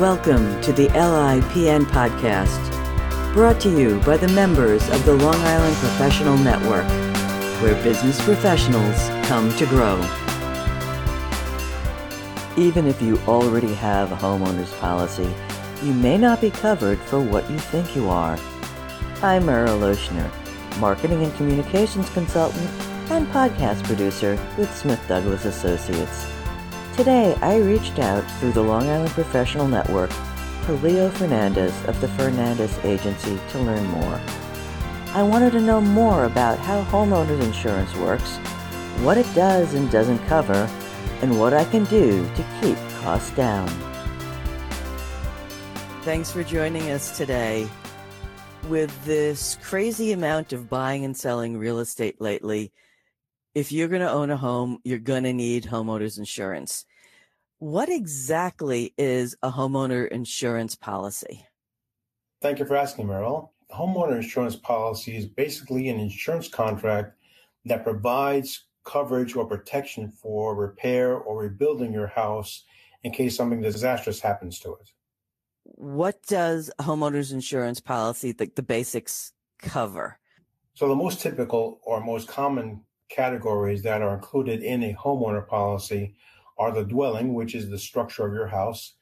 Welcome to the LIPN podcast, brought to you by the members of the Long Island Professional Network, where business professionals come to grow. Even if you already have a homeowner's policy, you may not be covered for what you think you are. I'm Merrill Loechner, marketing and communications consultant and podcast producer with Smith Douglass Associates. Today, I reached out through the Long Island Professional Network to Leo Fernandez of the Fernandez Agency to learn more. I wanted to know more about how homeowners insurance works, what it does and doesn't cover, and what I can do to keep costs down. Thanks for joining us today. With this crazy amount of buying and selling real estate lately, if you're going to own a home, you're going to need homeowners insurance. What exactly is a homeowner insurance policy? Thank you for asking, Merrill. Homeowner insurance policy is basically an insurance contract that provides coverage or protection for repair or rebuilding your house in case something disastrous happens to it. What does a homeowner's insurance policy, the, the basics, cover? So, the most typical or most common categories that are included in a homeowner policy are the dwelling, which is the structure of your house,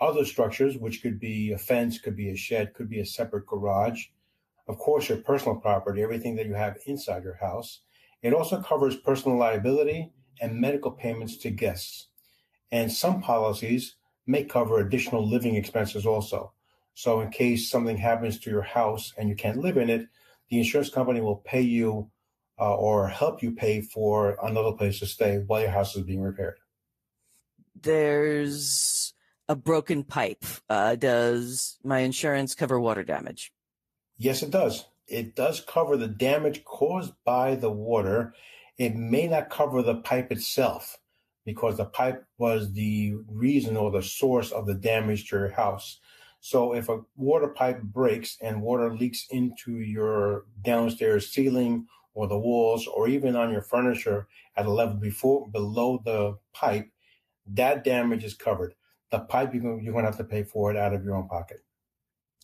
other structures, which could be a fence, could be a shed, could be a separate garage. Of course, your personal property, everything that you have inside your house. It also covers personal liability and medical payments to guests. And some policies may cover additional living expenses also. So, in case something happens to your house and you can't live in it, the insurance company will pay you uh, or help you pay for another place to stay while your house is being repaired there's a broken pipe. Uh, does my insurance cover water damage? Yes, it does. It does cover the damage caused by the water. It may not cover the pipe itself because the pipe was the reason or the source of the damage to your house. So if a water pipe breaks and water leaks into your downstairs ceiling or the walls or even on your furniture at a level before below the pipe, that damage is covered. The pipe you're going, to have to pay for it out of your own pocket.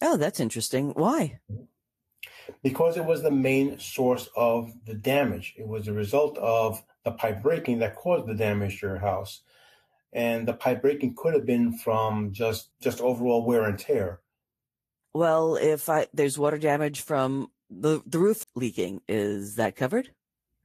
Oh, that's interesting. Why? Because it was the main source of the damage. It was a result of the pipe breaking that caused the damage to your house. And the pipe breaking could have been from just just overall wear and tear. Well, if I there's water damage from the the roof leaking, is that covered?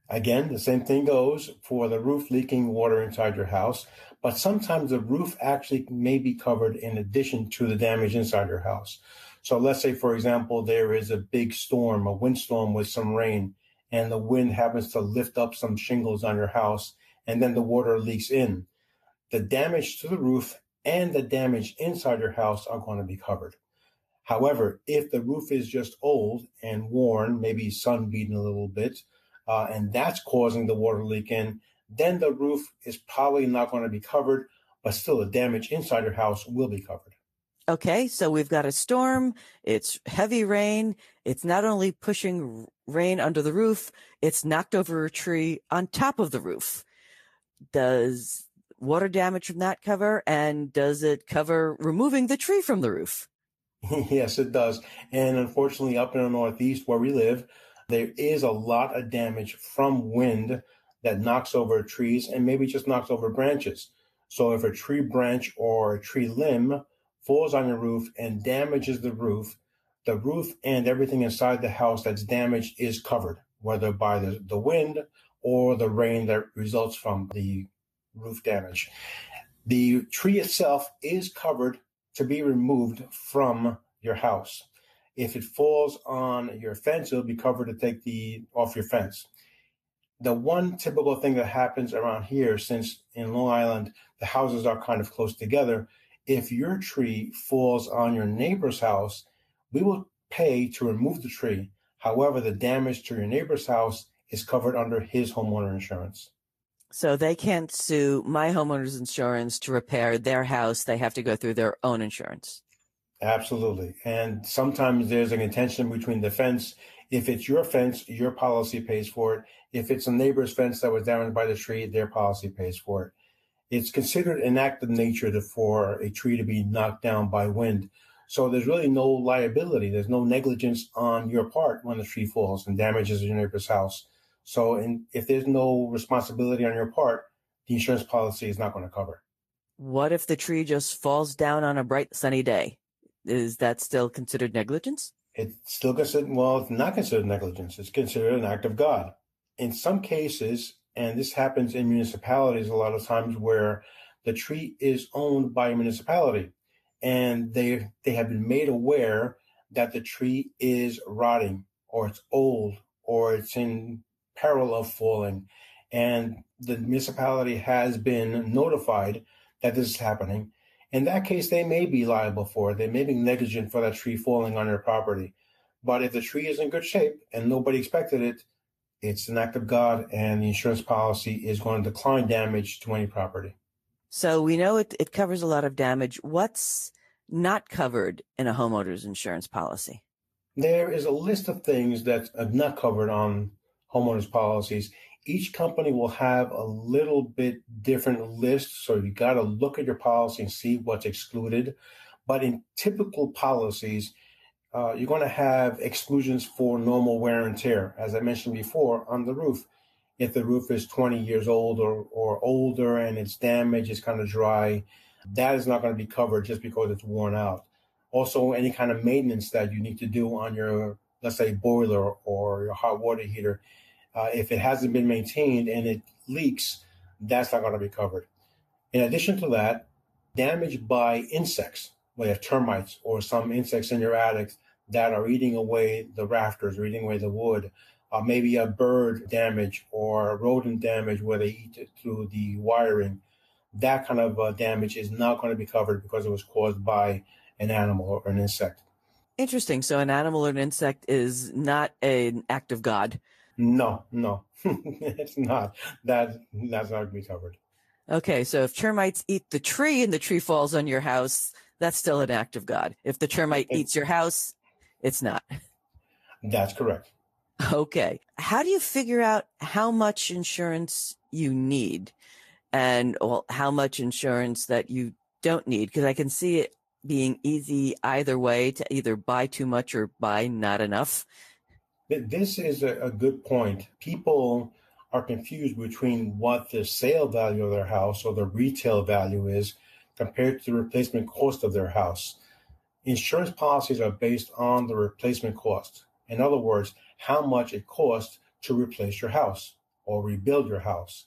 Again, the same thing goes for the roof leaking water inside your house, but sometimes the roof actually may be covered in addition to the damage inside your house. So let's say, for example, there is a big storm, a windstorm with some rain, and the wind happens to lift up some shingles on your house, and then the water leaks in. The damage to the roof and the damage inside your house are going to be covered. However, if the roof is just old and worn, maybe sun beaten a little bit, uh, and that's causing the water leak in, then the roof is probably not going to be covered, but still the damage inside your house will be covered. Okay, so we've got a storm, it's heavy rain, it's not only pushing rain under the roof, it's knocked over a tree on top of the roof. Does water damage from that cover and does it cover removing the tree from the roof? yes, it does. And unfortunately, up in the Northeast where we live, there is a lot of damage from wind that knocks over trees and maybe just knocks over branches. So if a tree branch or a tree limb falls on your roof and damages the roof, the roof and everything inside the house that's damaged is covered, whether by the, the wind or the rain that results from the roof damage. The tree itself is covered to be removed from your house. If it falls on your fence, it'll be covered to take the off your fence. The one typical thing that happens around here, since in Long Island the houses are kind of close together, if your tree falls on your neighbor's house, we will pay to remove the tree. However, the damage to your neighbor's house is covered under his homeowner insurance. So they can't sue my homeowner's insurance to repair their house. They have to go through their own insurance. Absolutely. And sometimes there's a contention between the fence. If it's your fence, your policy pays for it. If it's a neighbor's fence that was damaged by the tree, their policy pays for it. it's considered an act of nature to, for a tree to be knocked down by wind. So there's really no liability. There's no negligence on your part when the tree falls and damages your neighbor's house. So in, if there's no responsibility on your part, the insurance policy is not going to cover. What if the tree just falls down on a bright sunny day? Is that still considered negligence? It's still considered, well, it's not considered negligence. It's considered an act of God. In some cases, and this happens in municipalities a lot of times where the tree is owned by a municipality and they they have been made aware that the tree is rotting or it's old or it's in peril of falling and the municipality has been notified that this is happening in that case they may be liable for it they may be negligent for that tree falling on their property but if the tree is in good shape and nobody expected it it's an act of god and the insurance policy is going to decline damage to any property so we know it, it covers a lot of damage. What's not covered in a homeowner's insurance policy? There is a list of things that are not covered on homeowners policies. Each company will have a little bit different list, so you got to look at your policy and see what's excluded. But in typical policies, uh, you're going to have exclusions for normal wear and tear, as I mentioned before, on the roof if the roof is 20 years old or, or older and it's damaged, it's kind of dry, that is not going to be covered just because it's worn out. Also, any kind of maintenance that you need to do on your, let's say, boiler or your hot water heater, uh, if it hasn't been maintained and it leaks, that's not going to be covered. In addition to that, damage by insects, you termites or some insects in your attic that are eating away the rafters or eating away the wood, uh, maybe a bird damage or rodent damage where they eat through the wiring, that kind of uh, damage is not going to be covered because it was caused by an animal or an insect. Interesting. So an animal or an insect is not an act of God. No, no, it's not. That that's not going to be covered. Okay, so if termites eat the tree and the tree falls on your house, that's still an act of God. If the termite eats your house, it's not. That's correct. Okay. How do you figure out how much insurance you need and well, how much insurance that you don't need? Because I can see it being easy either way to either buy too much or buy not enough. This is a, good point. People are confused between what the sale value of their house or the retail value is compared to the replacement cost of their house. Insurance policies are based on the replacement cost. In other words, how much it costs to replace your house or rebuild your house.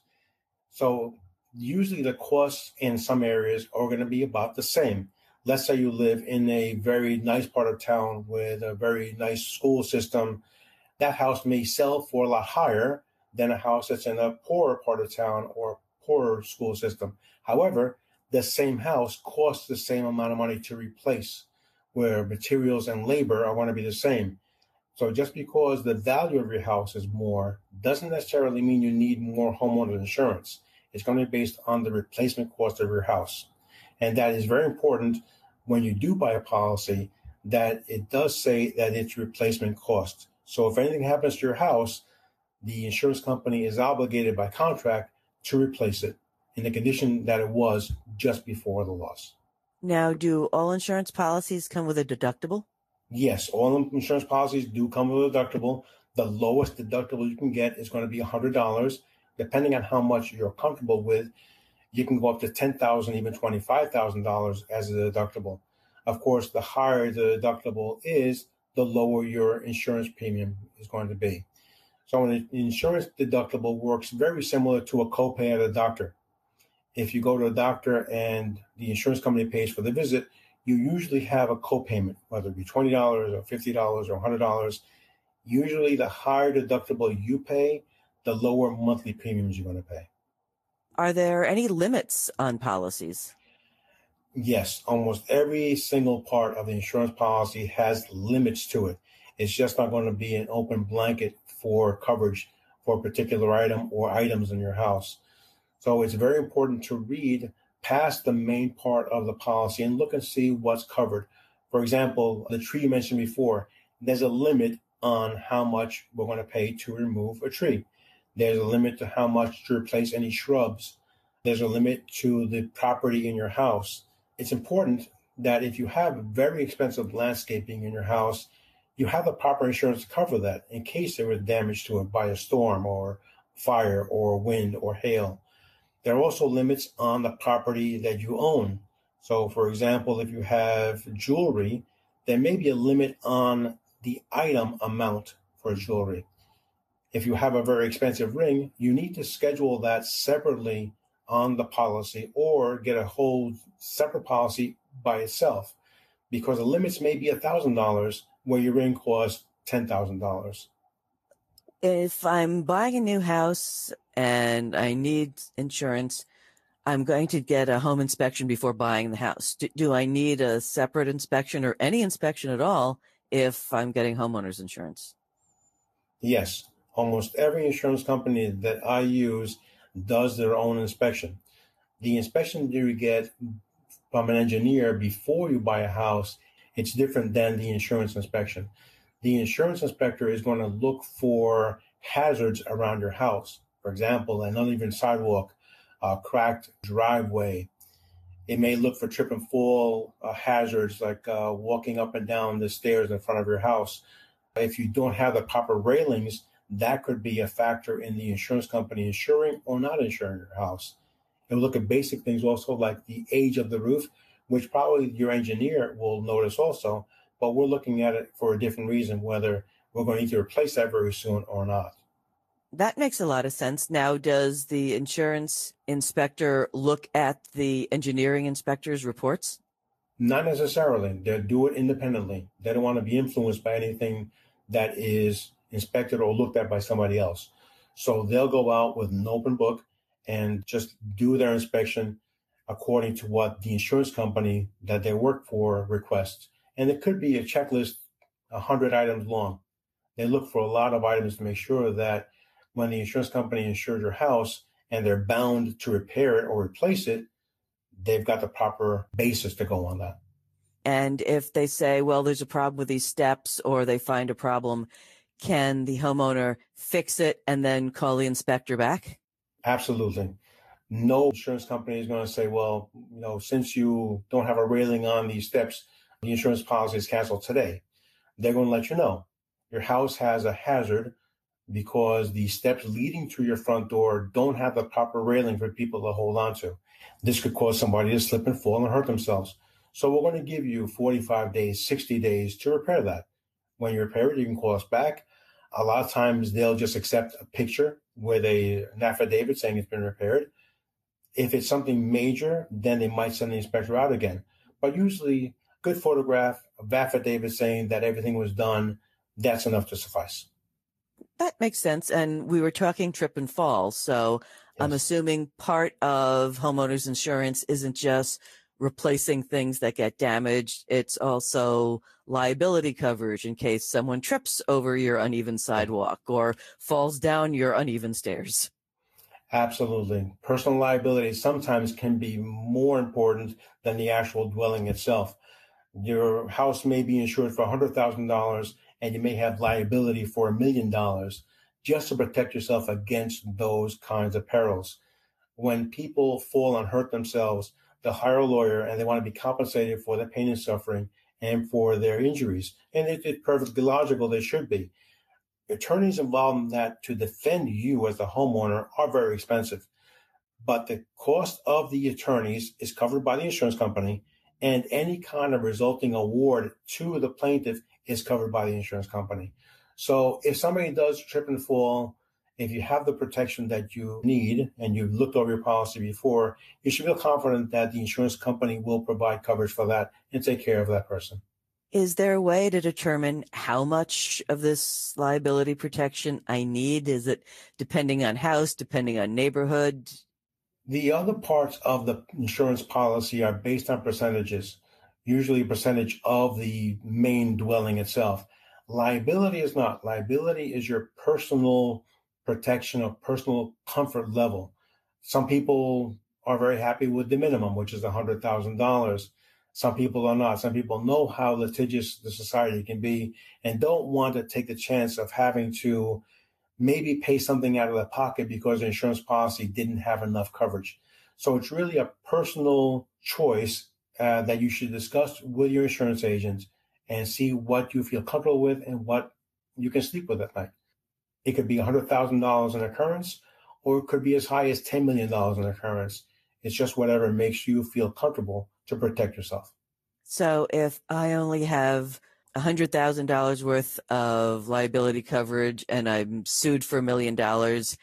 So usually the costs in some areas are going to be about the same. Let's say you live in a very nice part of town with a very nice school system. That house may sell for a lot higher than a house that's in a poorer part of town or poorer school system. However, the same house costs the same amount of money to replace, where materials and labor are going to be the same. So just because the value of your house is more doesn't necessarily mean you need more homeowner insurance. It's going to be based on the replacement cost of your house. And that is very important when you do buy a policy that it does say that it's replacement cost. So if anything happens to your house, the insurance company is obligated by contract to replace it in the condition that it was just before the loss. Now, do all insurance policies come with a deductible? Yes, all insurance policies do come with a deductible. The lowest deductible you can get is going to be $100. Depending on how much you're comfortable with, you can go up to 10,000, even $25,000 as a deductible. Of course, the higher the deductible is, the lower your insurance premium is going to be. So an insurance deductible works very similar to a copay at a doctor. If you go to a doctor and the insurance company pays for the visit, you usually have a copayment, whether it be $20 or $50 or $100. Usually, the higher deductible you pay, the lower monthly premiums you're going to pay. Are there any limits on policies? Yes, almost every single part of the insurance policy has limits to it. It's just not going to be an open blanket for coverage for a particular item or items in your house. So it's very important to read past the main part of the policy and look and see what's covered. For example, the tree you mentioned before, there's a limit on how much we're going to pay to remove a tree. There's a limit to how much to replace any shrubs. There's a limit to the property in your house. It's important that if you have very expensive landscaping in your house, you have the proper insurance to cover that in case there was damage to it by a storm or fire or wind or hail. There are also limits on the property that you own. So, for example, if you have jewelry, there may be a limit on the item amount for jewelry. If you have a very expensive ring, you need to schedule that separately on the policy or get a whole separate policy by itself because the limits may be $1,000 where your ring costs $10,000. If I'm buying a new house and I need insurance, I'm going to get a home inspection before buying the house. Do, do, I need a separate inspection or any inspection at all if I'm getting homeowners insurance? Yes. Almost every insurance company that I use does their own inspection. The inspection you get from an engineer before you buy a house, it's different than the insurance inspection. The insurance inspector is going to look for hazards around your house. For example, an uneven sidewalk, a cracked driveway. It may look for trip and fall uh, hazards like uh, walking up and down the stairs in front of your house. If you don't have the proper railings, that could be a factor in the insurance company insuring or not insuring your house. And we look at basic things also like the age of the roof, which probably your engineer will notice also, but we're looking at it for a different reason, whether we're going to need to replace that very soon or not. That makes a lot of sense. Now, does the insurance inspector look at the engineering inspector's reports? Not necessarily. They do it independently. They don't want to be influenced by anything that is inspected or looked at by somebody else. So they'll go out with an open book and just do their inspection according to what the insurance company that they work for requests. And it could be a checklist, 100 items long. They look for a lot of items to make sure that when the insurance company insures your house and they're bound to repair it or replace it, they've got the proper basis to go on that. And if they say, well, there's a problem with these steps or they find a problem can the homeowner fix it and then call the inspector back? Absolutely. No insurance company is going to say, well, you know, since you don't have a railing on these steps, the insurance policy is canceled today. They're going to let you know your house has a hazard because the steps leading to your front door don't have the proper railing for people to hold on to. This could cause somebody to slip and fall and hurt themselves. So we're going to give you 45 days, 60 days to repair that. When you repair it, you can call us back. A lot of times they'll just accept a picture with a, an affidavit saying it's been repaired. If it's something major, then they might send the inspector out again. But usually, good photograph of affidavit saying that everything was done, that's enough to suffice. That makes sense. And we were talking trip and fall. So yes. I'm assuming part of homeowners insurance isn't just replacing things that get damaged. It's also liability coverage in case someone trips over your uneven sidewalk or falls down your uneven stairs. Absolutely. Personal liability sometimes can be more important than the actual dwelling itself. Your house may be insured for $100,000 and you may have liability for a million dollars just to protect yourself against those kinds of perils. When people fall and hurt themselves, they'll hire a lawyer and they want to be compensated for the pain and suffering and for their injuries. And it, it's perfectly logical they should be. Attorneys involved in that to defend you as the homeowner are very expensive. But the cost of the attorneys is covered by the insurance company, and any kind of resulting award to the plaintiff is covered by the insurance company. So if somebody does trip and fall, if you have the protection that you need and you've looked over your policy before, you should feel confident that the insurance company will provide coverage for that and take care of that person. Is there a way to determine how much of this liability protection I need? Is it depending on house, depending on neighborhood? The other parts of the insurance policy are based on percentages, usually a percentage of the main dwelling itself. Liability is not. Liability is your personal protection of personal comfort level. Some people are very happy with the minimum, which is $100,000. Some people are not. Some people know how litigious the society can be and don't want to take the chance of having to maybe pay something out of their pocket because the insurance policy didn't have enough coverage. So it's really a personal choice uh, that you should discuss with your insurance agent and see what you feel comfortable with and what you can sleep with at night. It could be $100,000 in occurrence, or it could be as high as $10 million in occurrence. It's just whatever makes you feel comfortable to protect yourself. So if I only have $100,000 worth of liability coverage and I'm sued for a million dollars,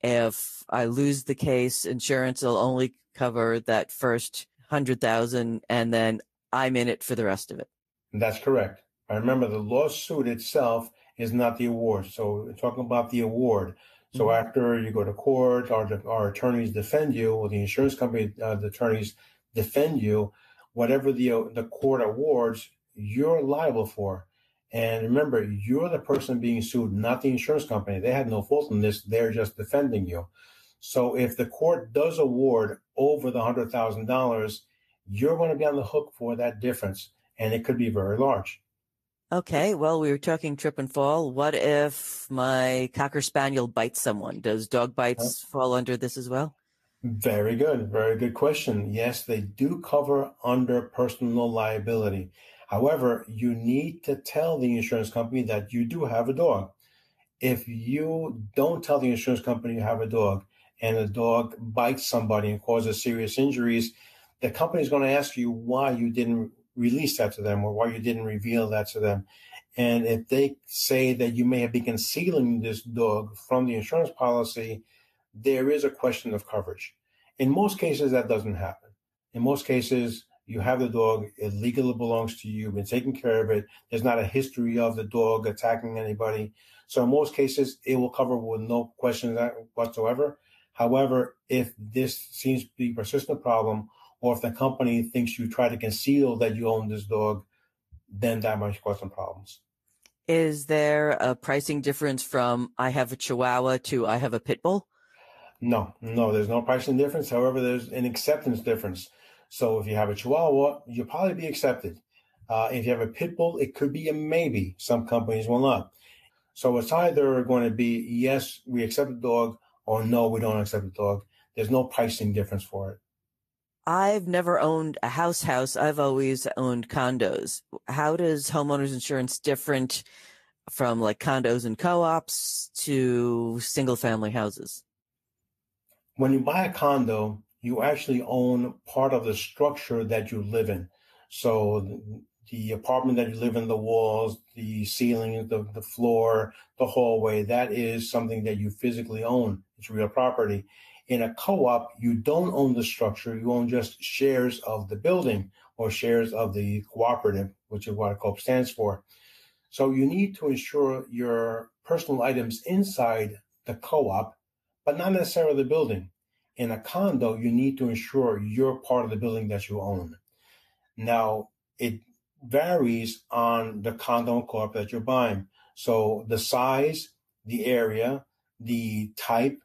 if I lose the case, insurance will only cover that first 100,000 and then I'm in it for the rest of it. That's correct. I remember the lawsuit itself is not the award. So talking about the award. So mm-hmm. after you go to court, our, our attorneys defend you, or the insurance company, uh, the attorneys defend you, whatever the the court awards, you're liable for. And remember, you're the person being sued, not the insurance company. They had no fault in this; they're just defending you. So if the court does award over the hundred thousand dollars, you're going to be on the hook for that difference, and it could be very large. Okay, well, we were talking trip and fall. What if my cocker spaniel bites someone? Does dog bites fall under this as well? Very good. Very good question. Yes, they do cover under personal liability. However, you need to tell the insurance company that you do have a dog. If you don't tell the insurance company you have a dog and the dog bites somebody and causes serious injuries, the company is going to ask you why you didn't release that to them or why you didn't reveal that to them. And if they say that you may have been concealing this dog from the insurance policy, there is a question of coverage. In most cases, that doesn't happen. In most cases, you have the dog, it legally belongs to you, you've been taking care of it. There's not a history of the dog attacking anybody. So in most cases, it will cover with no questions whatsoever. However, if this seems to be a persistent problem or if the company thinks you try to conceal that you own this dog, then that might cause some problems. Is there a pricing difference from I have a Chihuahua to I have a pit bull? No, no, there's no pricing difference. However, there's an acceptance difference. So if you have a Chihuahua, you'll probably be accepted. Uh, if you have a pit bull, it could be a maybe. Some companies will not. So it's either going to be yes, we accept the dog, or no, we don't accept the dog. There's no pricing difference for it. I've never owned a house house. I've always owned condos. How does homeowners insurance different from like condos and co-ops to single family houses? When you buy a condo, you actually own part of the structure that you live in. So the apartment that you live in, the walls, the ceiling, the, the floor, the hallway, that is something that you physically own. It's real property. In a co-op, you don't own the structure. You own just shares of the building or shares of the cooperative, which is what a co-op stands for. So you need to insure your personal items inside the co-op, but not necessarily the building. In a condo, you need to insure your part of the building that you own. Now, it varies on the condo and co-op that you're buying. So the size, the area, the type,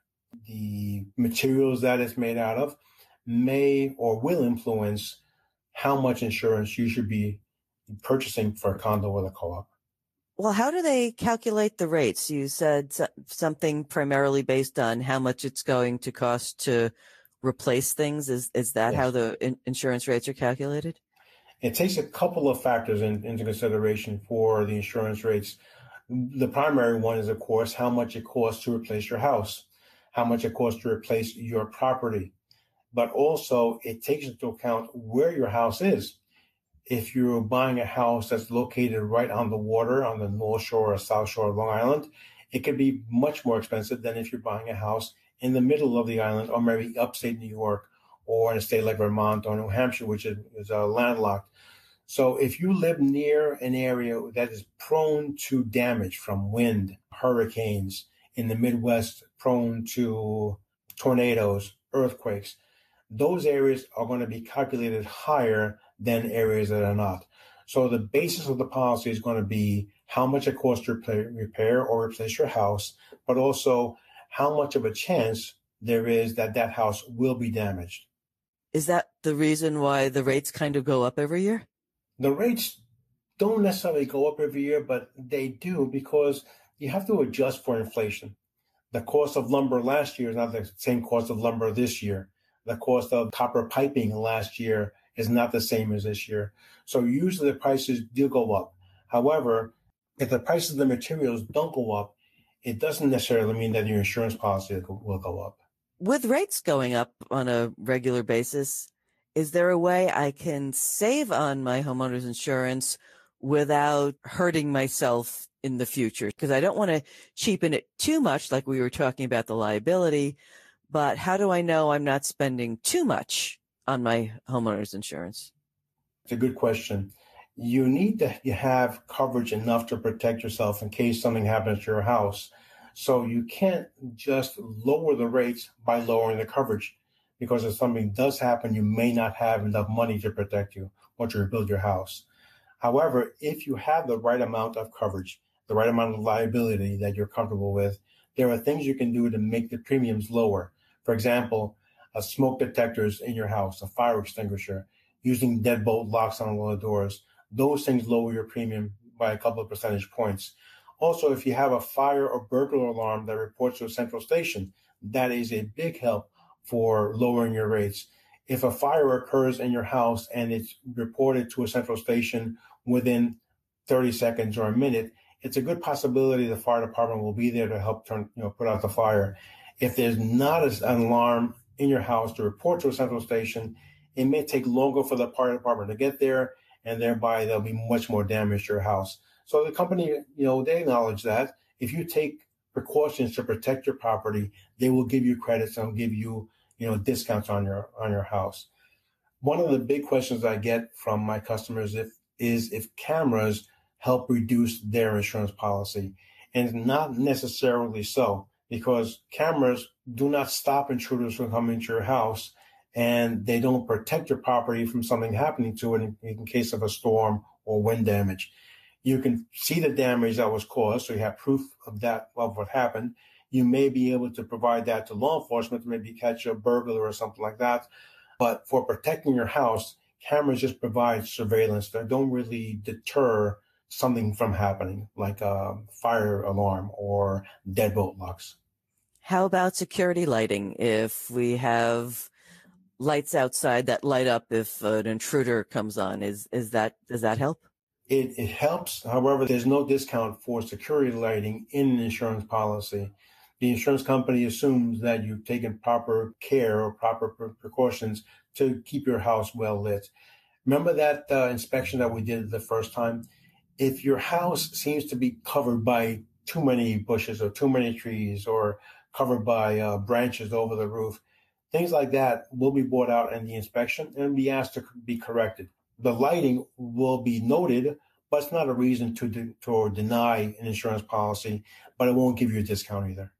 the materials that it's made out of may or will influence how much insurance you should be purchasing for a condo or a co-op. Well, how do they calculate the rates? You said something primarily based on how much it's going to cost to replace things. Is is that yes. how the in- insurance rates are calculated? It takes a couple of factors in, into consideration for the insurance rates. The primary one is, of course, how much it costs to replace your house how much it costs to replace your property. But also, it takes into account where your house is. If you're buying a house that's located right on the water on the North Shore or South Shore of Long Island, it could be much more expensive than if you're buying a house in the middle of the island or maybe upstate New York or in a state like Vermont or New Hampshire, which is, is uh, landlocked. So if you live near an area that is prone to damage from wind, hurricanes, in the Midwest prone to tornadoes, earthquakes, those areas are going to be calculated higher than areas that are not. So the basis of the policy is going to be how much it costs to repair or replace your house, but also how much of a chance there is that that house will be damaged. Is that the reason why the rates kind of go up every year? The rates don't necessarily go up every year, but they do because you have to adjust for inflation. The cost of lumber last year is not the same cost of lumber this year. the cost of copper piping last year is not the same as this year. So usually the prices do go up. However, if the price of the materials don't go up, it doesn't necessarily mean that your insurance policy will go up. With rates going up on a regular basis, is there a way I can save on my homeowner's insurance without hurting myself in the future? Because I don't want to cheapen it too much, like we were talking about the liability. But how do I know I'm not spending too much on my homeowner's insurance? It's a good question. You need to have coverage enough to protect yourself in case something happens to your house. So you can't just lower the rates by lowering the coverage because if something does happen, you may not have enough money to protect you once you rebuild your house. However, if you have the right amount of coverage, the right amount of liability that you're comfortable with, there are things you can do to make the premiums lower. For example, a smoke detectors in your house, a fire extinguisher, using deadbolt locks on all the doors. Those things lower your premium by a couple of percentage points. Also, if you have a fire or burglar alarm that reports to a central station, that is a big help for lowering your rates. If a fire occurs in your house and it's reported to a central station within 30 seconds or a minute, it's a good possibility the fire department will be there to help turn, you know, put out the fire. If there's not an alarm in your house to report to a central station, it may take longer for the fire department to get there, and thereby there'll be much more damage to your house. So the company, you know, they acknowledge that if you take precautions to protect your property, they will give you credits and give you, you know, discounts on your on your house. One of the big questions I get from my customers if, is if cameras help reduce their insurance policy. And not necessarily so, because cameras do not stop intruders from coming to your house and they don't protect your property from something happening to it in, in case of a storm or wind damage. You can see the damage that was caused, so you have proof of that of what happened. You may be able to provide that to law enforcement to maybe catch a burglar or something like that. But for protecting your house, cameras just provide surveillance that don't really deter something from happening, like a fire alarm or deadbolt locks. How about security lighting? If we have lights outside that light up if an intruder comes on, is is that does that help? It, it helps. However, there's no discount for security lighting in an insurance policy. The insurance company assumes that you've taken proper care or proper precautions to keep your house well lit. Remember that uh, inspection that we did the first time? If your house seems to be covered by too many bushes or too many trees or covered by uh, branches over the roof, things like that will be brought out in the inspection and be asked to be corrected the lighting will be noted, but it's not a reason to, de- to deny an insurance policy, but it won't give you a discount either.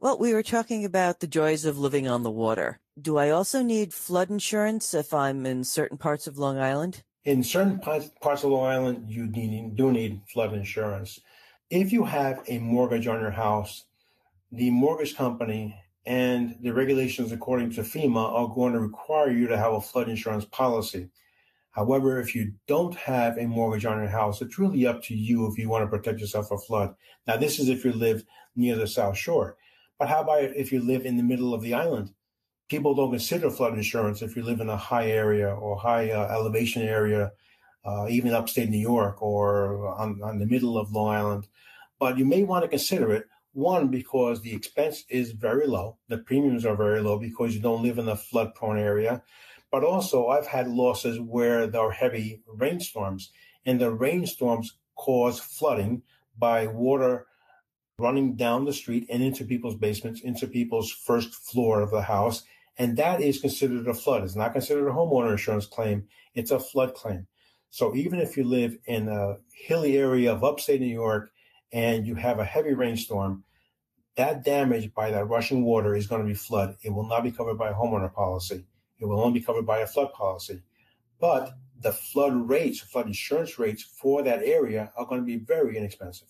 Well, we were talking about the joys of living on the water. Do I also need flood insurance if I'm in certain parts of Long Island? In certain parts, of Long Island, you need, do need flood insurance. If you have a mortgage on your house, the mortgage company and the regulations according to FEMA are going to require you to have a flood insurance policy. However, if you don't have a mortgage on your house, it's really up to you if you want to protect yourself from flood. Now, this is if you live near the South Shore. But how about if you live in the middle of the island? People don't consider flood insurance if you live in a high area or high uh, elevation area, uh, even upstate New York or on, on the middle of Long Island. But you may want to consider it. One, because the expense is very low. The premiums are very low because you don't live in a flood prone area. But also, I've had losses where there are heavy rainstorms, and the rainstorms cause flooding by water running down the street and into people's basements, into people's first floor of the house. And that is considered a flood. It's not considered a homeowner insurance claim. It's a flood claim. So even if you live in a hilly area of upstate New York and you have a heavy rainstorm, that damage by that rushing water is going to be flood. It will not be covered by a homeowner policy. It will only be covered by a flood policy. But the flood rates, flood insurance rates for that area are going to be very inexpensive.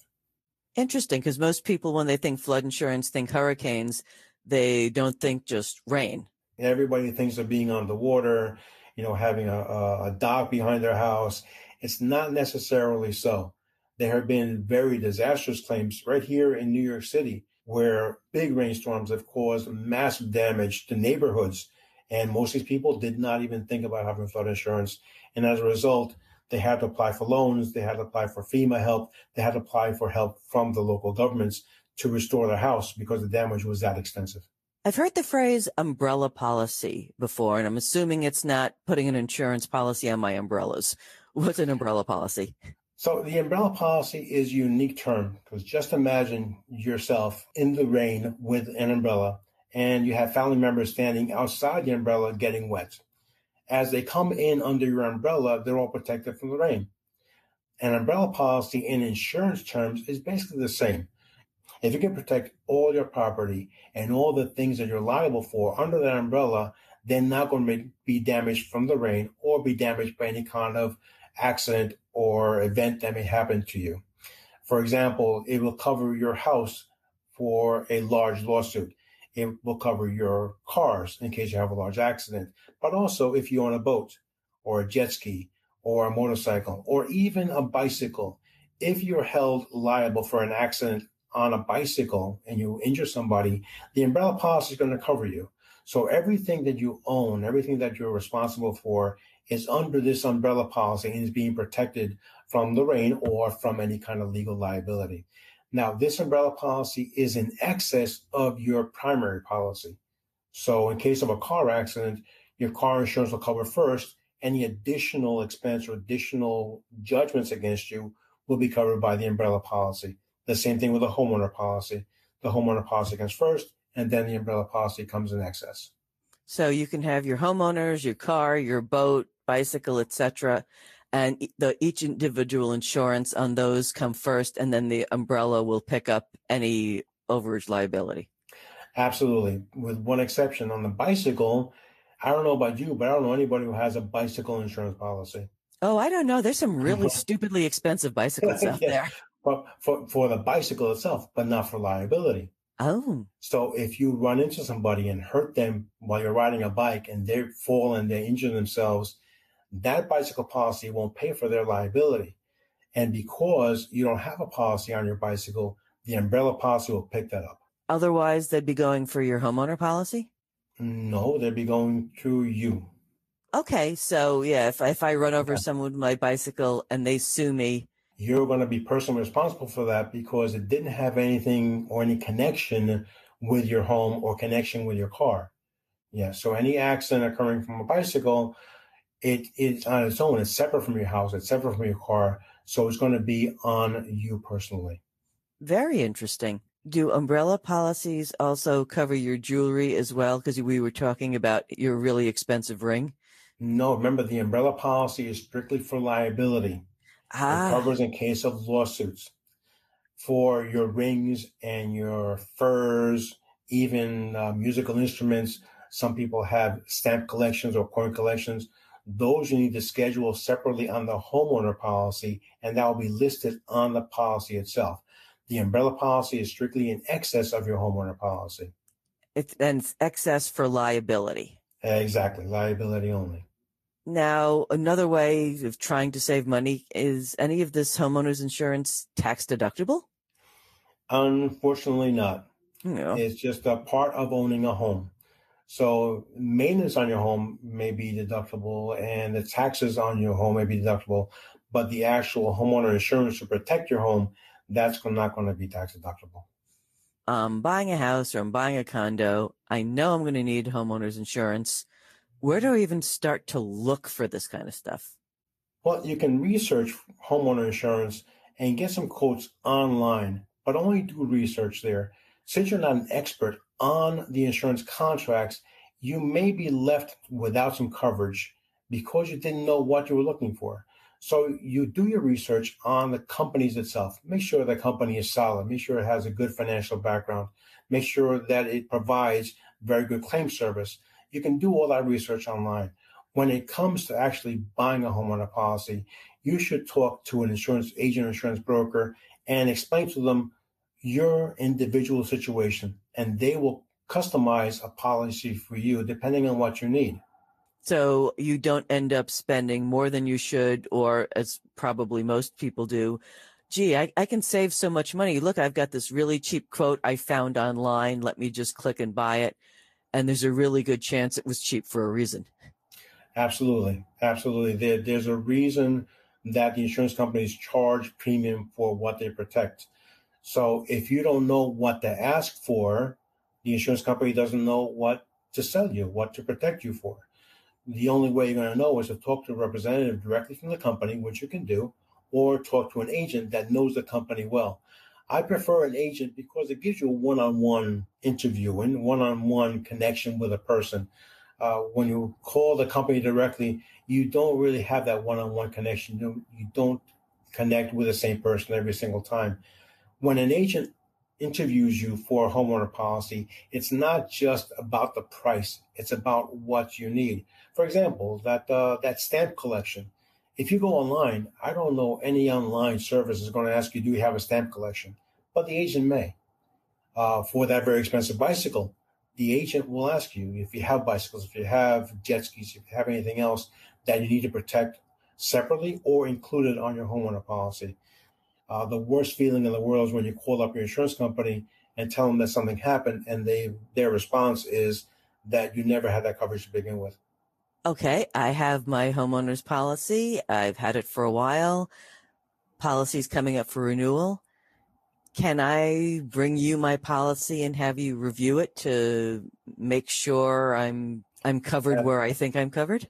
Interesting, because most people, when they think flood insurance, think hurricanes. They don't think just rain. Everybody thinks of being on the water, you know, having a, a dock behind their house. It's not necessarily so. There have been very disastrous claims right here in New York City where big rainstorms have caused massive damage to neighborhoods And most of these people did not even think about having flood insurance. And as a result, they had to apply for loans, they had to apply for FEMA help, they had to apply for help from the local governments to restore their house because the damage was that extensive. I've heard the phrase umbrella policy before, and I'm assuming it's not putting an insurance policy on my umbrellas. What's an umbrella policy? So the umbrella policy is a unique term because just imagine yourself in the rain with an umbrella and you have family members standing outside the umbrella getting wet. As they come in under your umbrella, they're all protected from the rain. An umbrella policy in insurance terms is basically the same. If you can protect all your property and all the things that you're liable for under that umbrella, they're not going to be damaged from the rain or be damaged by any kind of accident or event that may happen to you. For example, it will cover your house for a large lawsuit. It will cover your cars in case you have a large accident, but also if you own a boat or a jet ski or a motorcycle or even a bicycle. If you're held liable for an accident on a bicycle and you injure somebody, the umbrella policy is going to cover you. So everything that you own, everything that you're responsible for is under this umbrella policy and is being protected from the rain or from any kind of legal liability. Now, this umbrella policy is in excess of your primary policy. So in case of a car accident, your car insurance will cover first. Any additional expense or additional judgments against you will be covered by the umbrella policy. The same thing with a homeowner policy. The homeowner policy comes first, and then the umbrella policy comes in excess. So you can have your homeowners, your car, your boat, bicycle, etc. And the each individual insurance on those come first, and then the umbrella will pick up any overage liability. Absolutely, with one exception. On the bicycle, I don't know about you, but I don't know anybody who has a bicycle insurance policy. Oh, I don't know. There's some really stupidly expensive bicycles out there. But for, for the bicycle itself, but not for liability. Oh. So if you run into somebody and hurt them while you're riding a bike and they fall and they injure themselves, that bicycle policy won't pay for their liability. And because you don't have a policy on your bicycle, the umbrella policy will pick that up. Otherwise, they'd be going for your homeowner policy? No, they'd be going to you. Okay. So, yeah, if, if I run over okay. someone with my bicycle and they sue me, you're going to be personally responsible for that because it didn't have anything or any connection with your home or connection with your car. Yeah. So any accident occurring from a bicycle, it is on its own. It's separate from your house. It's separate from your car. So it's going to be on you personally. Very interesting. Do umbrella policies also cover your jewelry as well? Because we were talking about your really expensive ring. No, remember the umbrella policy is strictly for liability. Ah. It covers in case of lawsuits for your rings and your furs, even uh, musical instruments. Some people have stamp collections or coin collections. Those you need to schedule separately on the homeowner policy, and that will be listed on the policy itself. The umbrella policy is strictly in excess of your homeowner policy. It's and excess for liability. Exactly, liability only. Now, another way of trying to save money is any of this homeowners insurance tax deductible? Unfortunately, not. No. It's just a part of owning a home. So, maintenance on your home may be deductible, and the taxes on your home may be deductible, but the actual homeowner insurance to protect your home, that's not going to be tax deductible. I'm buying a house or I'm buying a condo. I know I'm going to need homeowners insurance where do I even start to look for this kind of stuff? Well, you can research homeowner insurance and get some quotes online, but only do research there. Since you're not an expert on the insurance contracts, you may be left without some coverage because you didn't know what you were looking for. So you do your research on the companies itself. Make sure the company is solid. Make sure it has a good financial background. Make sure that it provides very good claim service. You can do all that research online. When it comes to actually buying a homeowner policy, you should talk to an insurance agent or insurance broker and explain to them your individual situation, and they will customize a policy for you depending on what you need. So you don't end up spending more than you should, or as probably most people do. Gee, I, I can save so much money. Look, I've got this really cheap quote I found online. Let me just click and buy it and there's a really good chance it was cheap for a reason. Absolutely. Absolutely. There, there's a reason that the insurance companies charge premium for what they protect. So if you don't know what to ask for, the insurance company doesn't know what to sell you, what to protect you for. The only way you're going to know is to talk to a representative directly from the company, which you can do, or talk to an agent that knows the company well. I prefer an agent because it gives you a one on one interview and one on one connection with a person. Uh, when you call the company directly, you don't really have that one on one connection. You, you don't connect with the same person every single time. When an agent interviews you for a homeowner policy, it's not just about the price, it's about what you need. For example, that, uh, that stamp collection if you go online, I don't know any online service is going to ask you, do you have a stamp collection? But the agent may. Uh, for that very expensive bicycle, the agent will ask you if you have bicycles, if you have jet skis, if you have anything else that you need to protect separately or included on your homeowner policy. Uh, the worst feeling in the world is when you call up your insurance company and tell them that something happened, and they their response is that you never had that coverage to begin with. Okay, I have my homeowner's policy. I've had it for a while. Policy's coming up for renewal. Can I bring you my policy and have you review it to make sure I'm I'm covered where I think I'm covered?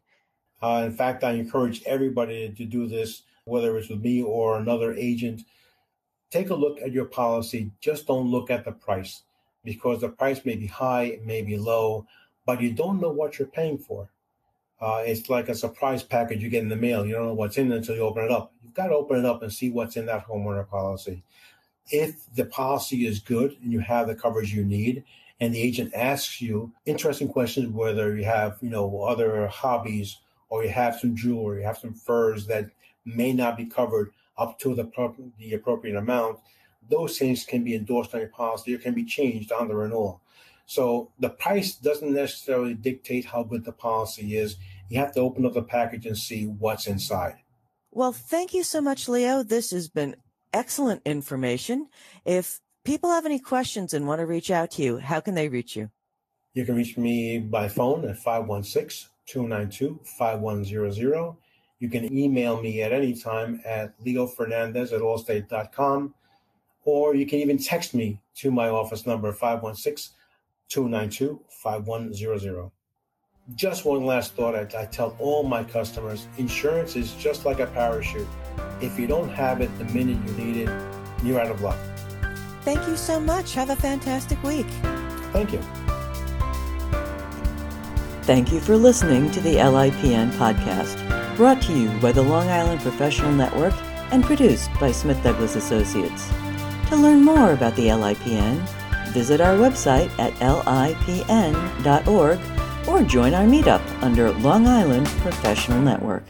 Uh, in fact, I encourage everybody to do this, whether it's with me or another agent. Take a look at your policy. Just don't look at the price because the price may be high, it may be low, but you don't know what you're paying for. Uh, it's like a surprise package you get in the mail. You don't know what's in it until you open it up. You've got to open it up and see what's in that homeowner policy. If the policy is good and you have the coverage you need, and the agent asks you interesting questions, whether you have you know other hobbies or you have some jewelry, you have some furs that may not be covered up to the, the appropriate amount, those things can be endorsed on your policy or can be changed on the renewal. So the price doesn't necessarily dictate how good the policy is. You have to open up the package and see what's inside. Well, thank you so much, Leo. This has been excellent information. If people have any questions and want to reach out to you, how can they reach you? You can reach me by phone at 516 292 5100. You can email me at any time at leofernandez at allstate.com, or you can even text me to my office number 516 292 5100. Just one last thought I, I, tell all my customers insurance is just like a parachute. If you don't have it the minute you need it, you're out of luck. Thank you so much. Have a fantastic week. Thank you. Thank you for listening to the LIPN podcast, brought to you by the Long Island Professional Network and produced by Smith Douglass Associates. To learn more about the LIPN, visit our website at lipn.org or join our meetup under Long Island Professional Network.